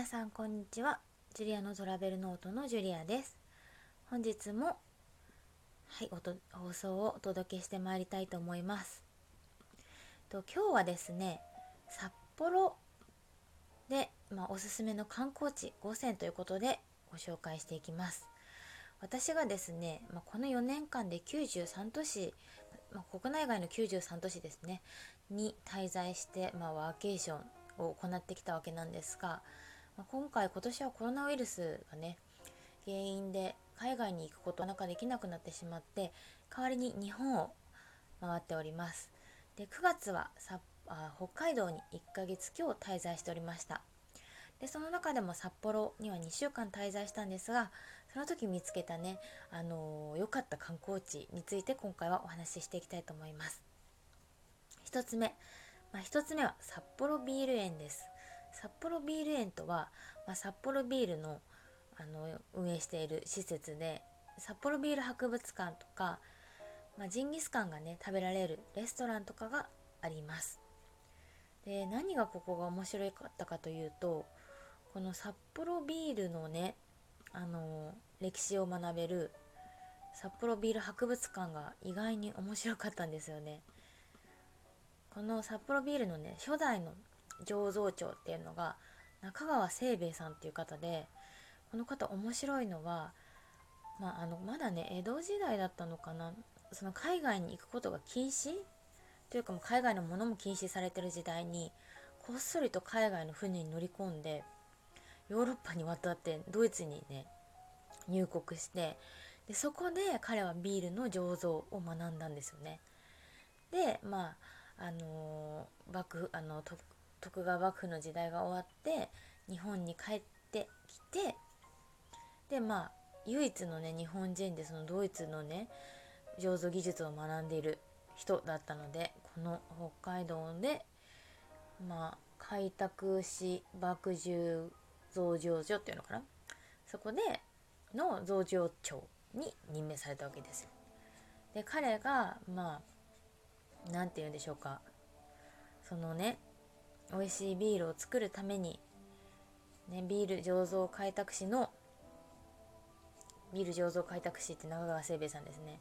皆さんこんにちは。ジュリアのトラベルノートのジュリアです。本日もはいおと放送をお届けしてまいりたいと思います。と今日はですね札幌で、まあ、おすすめの観光地5選ということでご紹介していきます。私がですね、まあ、この4年間で93都市、まあ、国内外の93都市ですねに滞在して、まあ、ワーケーションを行ってきたわけなんですが、まあ、今回今年はコロナウイルスがね原因で海外に行くことなかできなくなってしまって代わりに日本を回っております。で9月はさあ北海道に1ヶ月今日滞在しておりました。でその中でも札幌には2週間滞在したんですがその時見つけたねあの良、かった観光地について今回はお話ししていきたいと思います。1つ目。まあ、1つ目は札幌ビール園です。札幌ビール園とは、まあ、札幌ビールのあの運営している施設で札幌ビール博物館とか、まあ、ジンギスカンがね食べられるレストランとかがありますで何がここが面白かったかというとこの札幌ビールのねあの歴史を学べる札幌ビール博物館が意外に面白かったんですよね。この札幌ビールのね初代の醸造長っていうのが中川清兵衛さんっていう方でこの方面白いのは、まあ、あのまだね江戸時代だったのかなその海外に行くことが禁止？というかもう海外のものも禁止されてる時代にこっそりと海外の船に乗り込んでヨーロッパに渡ってドイツにね入国してでそこで彼はビールの醸造を学んだんですよね。でまああの幕府あの徳川幕府の時代が終わって日本に帰ってきてでまあ唯一のね日本人でそのドイツのね醸造技術を学んでいる人だったのでこの北海道でまあ開拓し麦汁増上所っていうのかな？そこでの増上長に任命されたわけですよ。で彼がまあ何て言うんでしょうかそのね美味しいビールを作るために、ね、ビール醸造開拓士のビール醸造開拓士って中川清兵衛さんですね。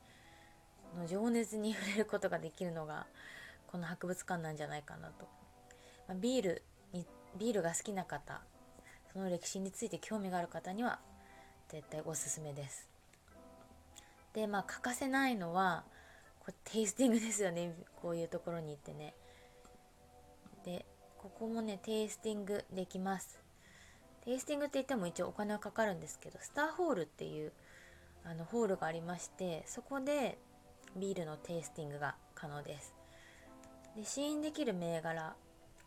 の情熱に触れることができるのがこの博物館なんじゃないかなと、まあ、ビールにビールが好きな方その歴史について興味がある方には絶対おすすめです。でまあ欠かせないのはこテイスティングですよね。こういうところに行ってね。でここもねテイスティングできます。テイスティングって言っても一応お金はかかるんですけどスターホールっていうあのホールがありましてそこでビールのテイスティングが可能です。で試飲できる銘柄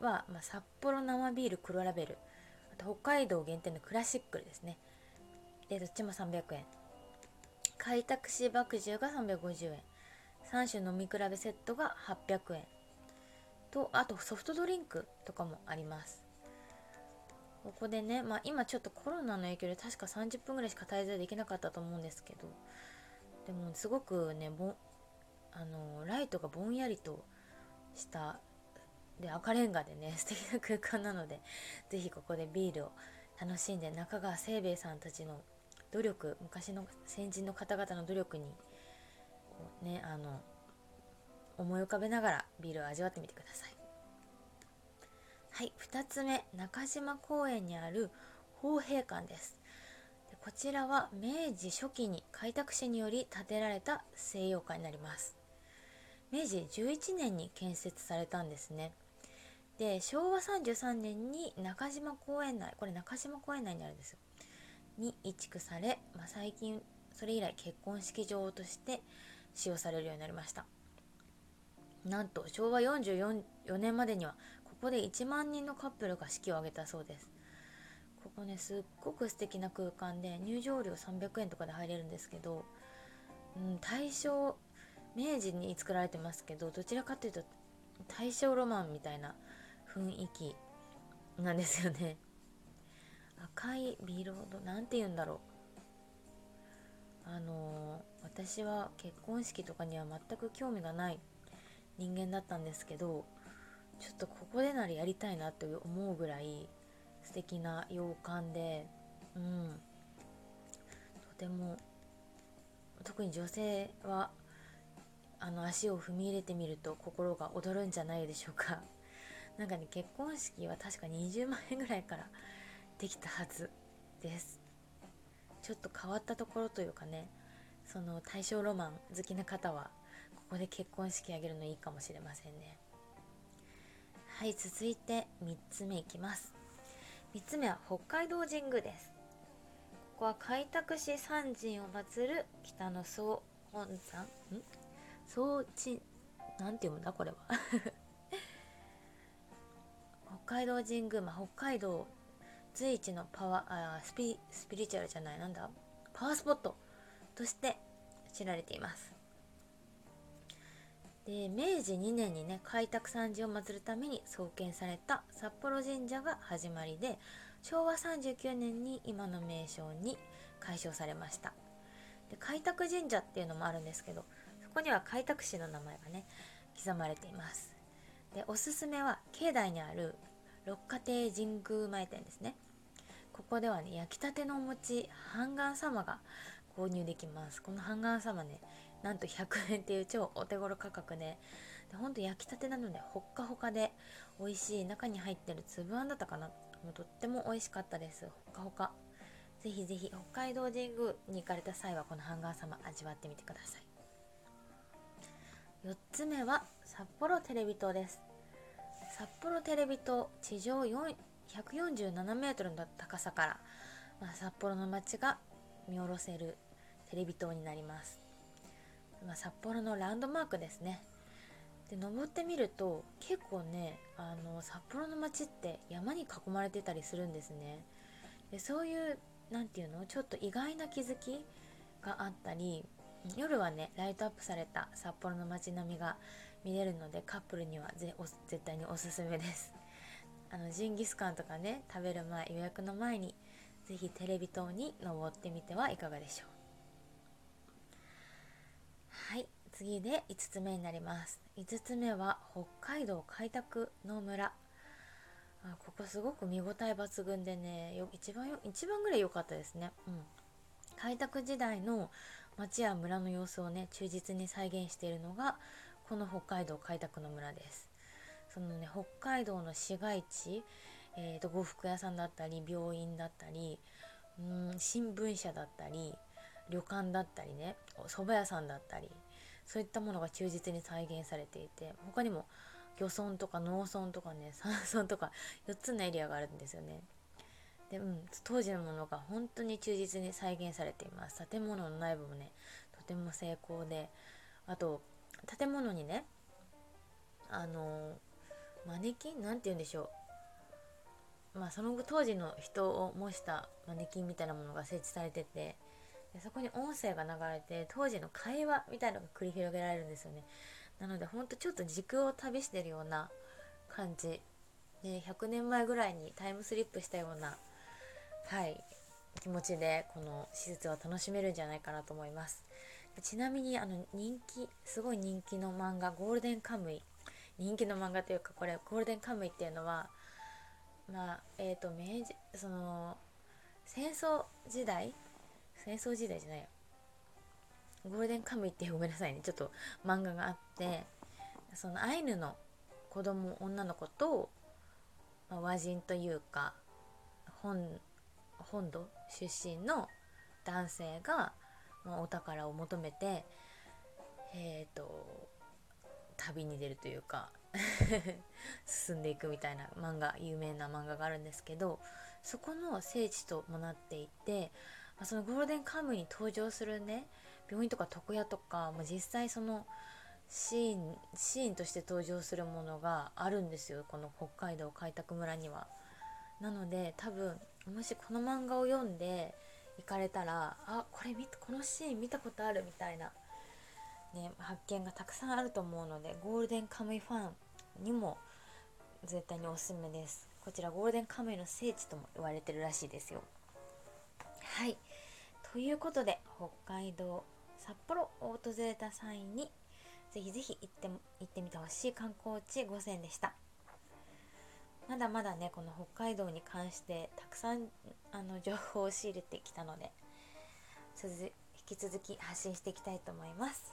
は、まあ、札幌生ビール黒ラベルあと北海道限定のクラシックルですね。でどっちも300円。開拓し麦汁が350円。3種飲み比べセットが800円。とあとソフトドリンクとかもあります。ここでね、まあ、今ちょっとコロナの影響で確か30分ぐらいしか滞在できなかったと思うんですけどでもすごくねぼあのライトがぼんやりとしたで赤レンガでね 素敵な空間なので是非ここでビールを楽しんで中川清兵衛さんたちの努力昔の先人の方々の努力にねあの思い浮かべながらビールを味わってみてください。はい2つ目中島公園にある宝平館です。でこちらは明治初期に開拓士により建てられた西洋館になります。明治11年に建設されたんですね。で昭和33年に中島公園内これ中島公園内にあるんですよ。に移築され、まあ、最近それ以来結婚式場として使用されるようになりました。なんと昭和44年までにはここで1万人のカップルが式を挙げたそうです。ここねすっごく素敵な空間で入場料300円とかで入れるんですけど、うん、大正明治に作られてますけどどちらかというと大正ロマンみたいな雰囲気なんですよね。赤いビロードなんて言うんだろう。あの私は結婚式とかには全く興味がない人間だったんですけどちょっとここでならやりたいなって思うぐらい素敵な洋館でうん。とても特に女性はあの足を踏み入れてみると心が躍るんじゃないでしょうか。なんかね結婚式は確か20万円ぐらいからできたはずです。ちょっと変わったところというかねその大正ロマン好きな方はここで結婚式あげるのいいかもしれませんね。はい続いて3つ目いきます。3つ目は北海道神宮です。ここは開拓市三神を祀る北の総本山。ん？総鎮。なんて読むんだこれは？北海道神宮、まあ、北海道随一のパワーあスピスピリチュアルじゃない。なんだ？パワースポットとして知られています。で明治2年にね開拓三寺を祀るために創建された札幌神社が始まりで昭和39年に今の名称に改称されました。で開拓神社っていうのもあるんですけどそこには開拓市の名前がね刻まれています。でおすすめは境内にある六花亭神宮前店ですね。ここではね焼きたてのお餅半眼様が購入できます。この半眼様ねなんと100円っていう超お手頃価格で。でほんと焼きたてなのでほっかほかで美味しい中に入ってる粒あんだったかな。もうとっても美味しかったです。ほっかほか。ぜひぜひ北海道神宮に行かれた際はこのハンガー様味わってみてください。4つ目は札幌テレビ塔です。札幌テレビ塔地上147メートルの高さから、まあ、札幌の街が見下ろせるテレビ塔になります、ま、札幌のランドマークですね。で登ってみると結構ねあの札幌の街って山に囲まれてたりするんですね。でそういう何て言うのちょっと意外な気づきがあったり夜はねライトアップされた札幌の街並みが見れるのでカップルには絶対におすすめです。あのジンギスカンとかね食べる前予約の前に是非テレビ塔に登ってみてはいかがでしょう。はい次で5つ目になります。5つ目は北海道開拓の村。あここすごく見応え抜群でねよ一番よ一番ぐらい良かったですね。うん。開拓時代の町や村の様子をね忠実に再現しているのがこの北海道開拓の村です。そのね北海道の市街地、えーと、呉服屋さんだったり病院だったりうん新聞社だったり旅館だったりね蕎麦屋さんだったりそういったものが忠実に再現されていて他にも漁村とか農村とかね 山村とか4つのエリアがあるんですよね。で、うん、当時のものが本当に忠実に再現されています建物の内部もねとても成功であと建物にねあのマネキンなんて言うんでしょうまあその当時の人を模したマネキンみたいなものが設置されててでそこに音声が流れて当時の会話みたいなのが繰り広げられるんですよね。なのでほんとちょっと時空を旅してるような感じ。で100年前ぐらいにタイムスリップしたようなはい気持ちでこの施設は楽しめるんじゃないかなと思います。ちなみにあの人気すごい人気の漫画「ゴールデンカムイ」人気の漫画というかこれゴールデンカムイっていうのはまあえっ、ー、と明治その戦争時代戦争時代じゃないよ。ゴールデンカムイってごめんなさいね。ちょっと漫画があってそのアイヌの子供女の子と、まあ、和人というか本本土出身の男性が、まあ、お宝を求めてえっ、ー、と旅に出るというか 進んでいくみたいな漫画有名な漫画があるんですけどそこの聖地ともなっていてまそのゴールデンカムイに登場するね病院とか床屋とか、まあ、実際そのシーンシーンとして登場するものがあるんですよこの北海道開拓村には。なので多分もしこの漫画を読んで行かれたらあこれ見このシーン見たことあるみたいな、ね、発見がたくさんあると思うのでゴールデンカムイファンにも絶対におすすめですこちらゴールデンカムイの聖地とも言われてるらしいですよはい。ということで北海道札幌を訪れた際にぜひぜひ行って行ってみてほしい観光地5選でした。まだまだねこの北海道に関してたくさんあの情報を仕入れてきたので引き続き発信していきたいと思います。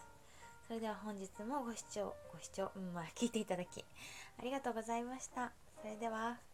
それでは本日もご視聴ご視聴うんまあ聞いていただきありがとうございました。それでは。